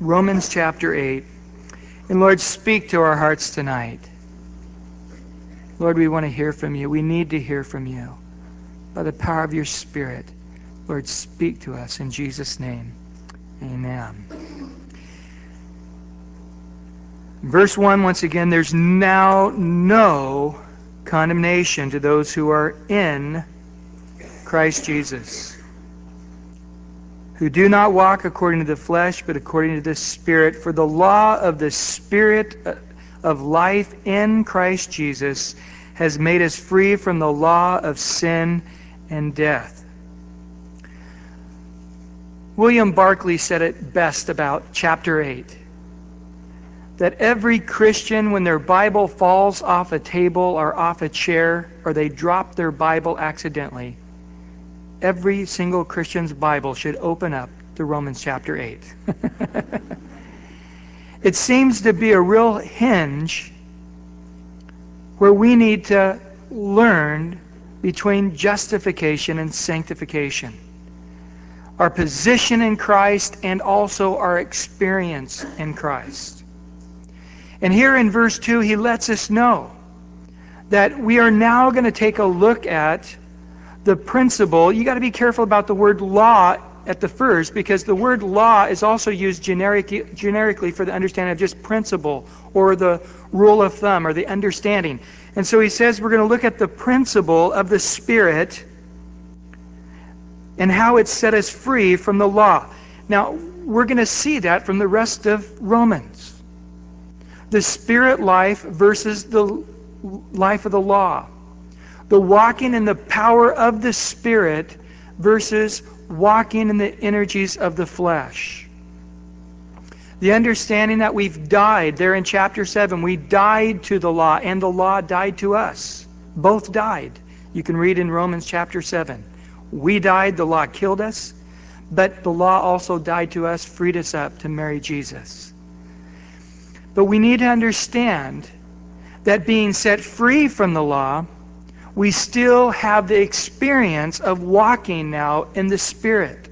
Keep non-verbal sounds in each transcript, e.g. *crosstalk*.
Romans chapter 8. And Lord, speak to our hearts tonight. Lord, we want to hear from you. We need to hear from you. By the power of your Spirit, Lord, speak to us in Jesus' name. Amen. Verse 1, once again, there's now no condemnation to those who are in Christ Jesus, who do not walk according to the flesh, but according to the Spirit. For the law of the Spirit uh, of life in Christ Jesus has made us free from the law of sin and death. William Barclay said it best about chapter 8 that every Christian, when their Bible falls off a table or off a chair, or they drop their Bible accidentally, every single Christian's Bible should open up to Romans chapter 8. *laughs* it seems to be a real hinge where we need to learn between justification and sanctification. Our position in Christ and also our experience in Christ. And here in verse 2, he lets us know that we are now going to take a look at the principle. You got to be careful about the word law at the first because the word law is also used generic, generically for the understanding of just principle or the rule of thumb or the understanding. And so he says we're going to look at the principle of the Spirit and how it set us free from the law. Now, we're going to see that from the rest of Romans. The spirit life versus the life of the law. The walking in the power of the Spirit versus walking in the energies of the flesh. The understanding that we've died, there in chapter 7, we died to the law, and the law died to us. Both died. You can read in Romans chapter 7. We died, the law killed us, but the law also died to us, freed us up to marry Jesus. But we need to understand that being set free from the law, we still have the experience of walking now in the Spirit.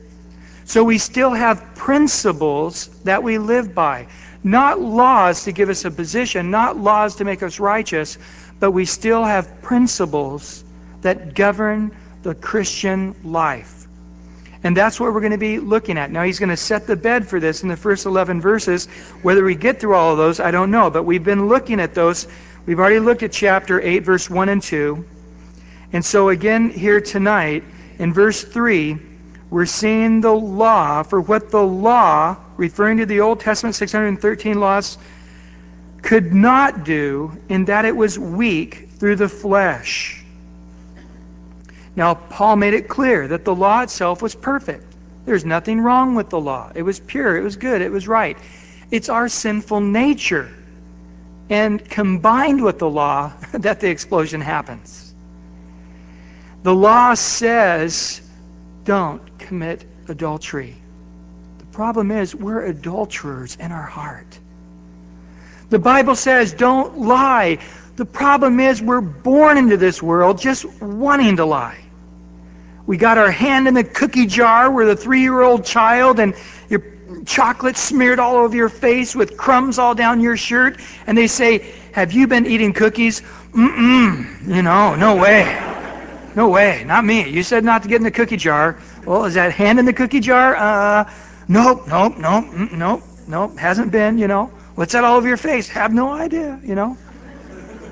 So we still have principles that we live by. Not laws to give us a position, not laws to make us righteous, but we still have principles that govern the Christian life. And that's what we're going to be looking at. Now, he's going to set the bed for this in the first 11 verses. Whether we get through all of those, I don't know. But we've been looking at those. We've already looked at chapter 8, verse 1 and 2. And so, again, here tonight, in verse 3, we're seeing the law for what the law, referring to the Old Testament 613 laws, could not do in that it was weak through the flesh. Now, Paul made it clear that the law itself was perfect. There's nothing wrong with the law. It was pure, it was good, it was right. It's our sinful nature. And combined with the law, *laughs* that the explosion happens. The law says don't commit adultery. The problem is we're adulterers in our heart. The Bible says don't lie. The problem is we're born into this world just wanting to lie. We got our hand in the cookie jar. We're the three-year-old child and your chocolate smeared all over your face with crumbs all down your shirt. And they say, have you been eating cookies? Mm-mm. You know, no way. No way, not me. You said not to get in the cookie jar. Well, is that hand in the cookie jar? Uh, nope, nope, nope, mm, nope, nope, hasn't been, you know. What's that all over your face? Have no idea, you know.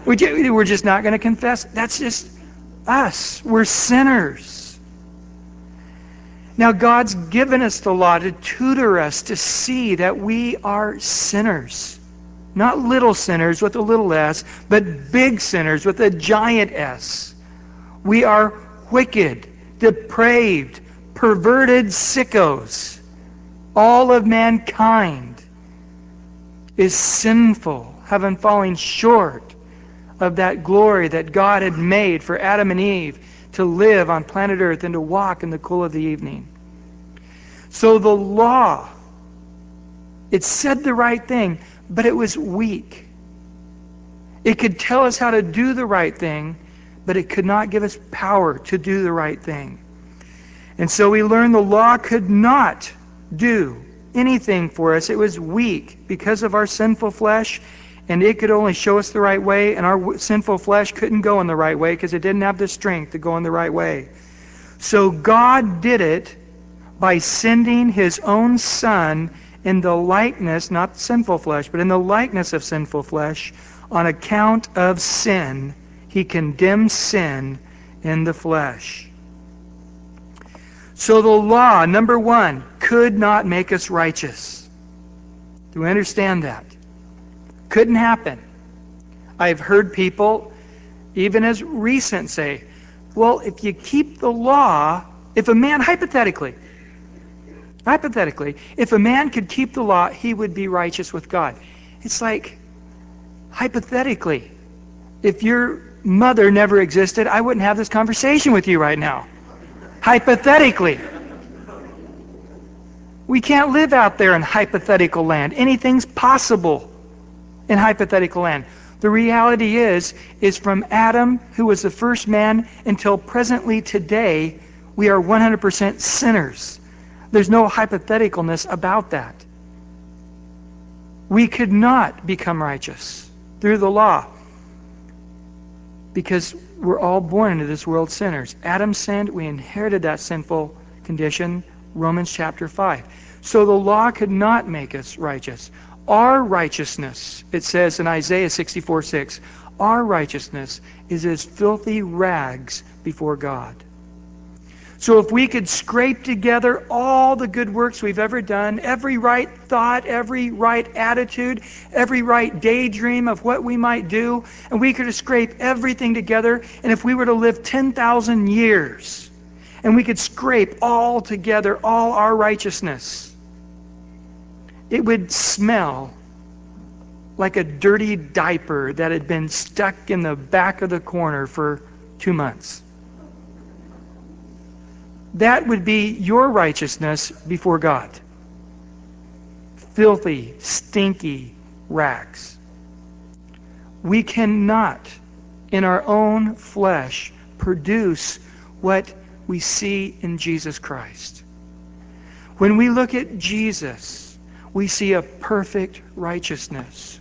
We're just not going to confess. That's just us. We're sinners. Now, God's given us the law to tutor us to see that we are sinners. Not little sinners with a little s, but big sinners with a giant S. We are wicked, depraved, perverted sickos. All of mankind is sinful, having fallen short of that glory that God had made for Adam and Eve to live on planet Earth and to walk in the cool of the evening. So the law, it said the right thing, but it was weak. It could tell us how to do the right thing, but it could not give us power to do the right thing. And so we learn the law could not do anything for us. It was weak because of our sinful flesh, and it could only show us the right way, and our sinful flesh couldn't go in the right way because it didn't have the strength to go in the right way. So God did it by sending his own Son in the likeness, not sinful flesh, but in the likeness of sinful flesh, on account of sin. He condemned sin in the flesh. So the law, number one, could not make us righteous. Do we understand that? Couldn't happen. I've heard people, even as recent, say, well, if you keep the law, if a man, hypothetically, hypothetically, if a man could keep the law, he would be righteous with God. It's like, hypothetically, if your mother never existed, I wouldn't have this conversation with you right now. Hypothetically. We can't live out there in hypothetical land. Anything's possible in hypothetical land. The reality is, is from Adam, who was the first man, until presently today, we are 100% sinners. There's no hypotheticalness about that. We could not become righteous through the law because we're all born into this world sinners. Adam sinned, we inherited that sinful condition, Romans chapter 5. So the law could not make us righteous. Our righteousness, it says in Isaiah 64 6, our righteousness is as filthy rags before God. So if we could scrape together all the good works we've ever done, every right thought, every right attitude, every right daydream of what we might do, and we could scrape everything together, and if we were to live 10,000 years, and we could scrape all together all our righteousness, it would smell like a dirty diaper that had been stuck in the back of the corner for two months. That would be your righteousness before God. Filthy, stinky rags. We cannot, in our own flesh, produce what we see in Jesus Christ. When we look at Jesus, we see a perfect righteousness.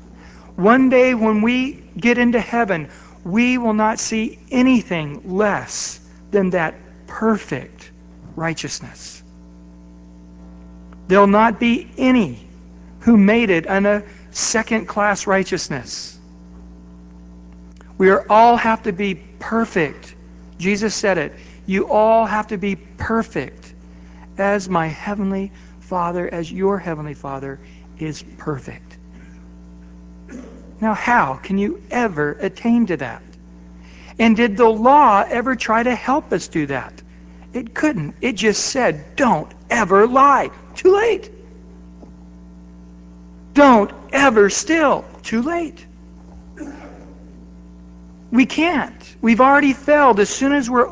One day when we get into heaven, we will not see anything less than that perfect righteousness. There'll not be any who made it on a second class righteousness. We all have to be perfect. Jesus said it. You all have to be perfect as my heavenly Father, as your heavenly Father is perfect. Now, how can you ever attain to that? And did the law ever try to help us do that? It couldn't. It just said, don't ever lie. Too late. Don't ever steal. Too late. We can't. We've already failed. As soon as we're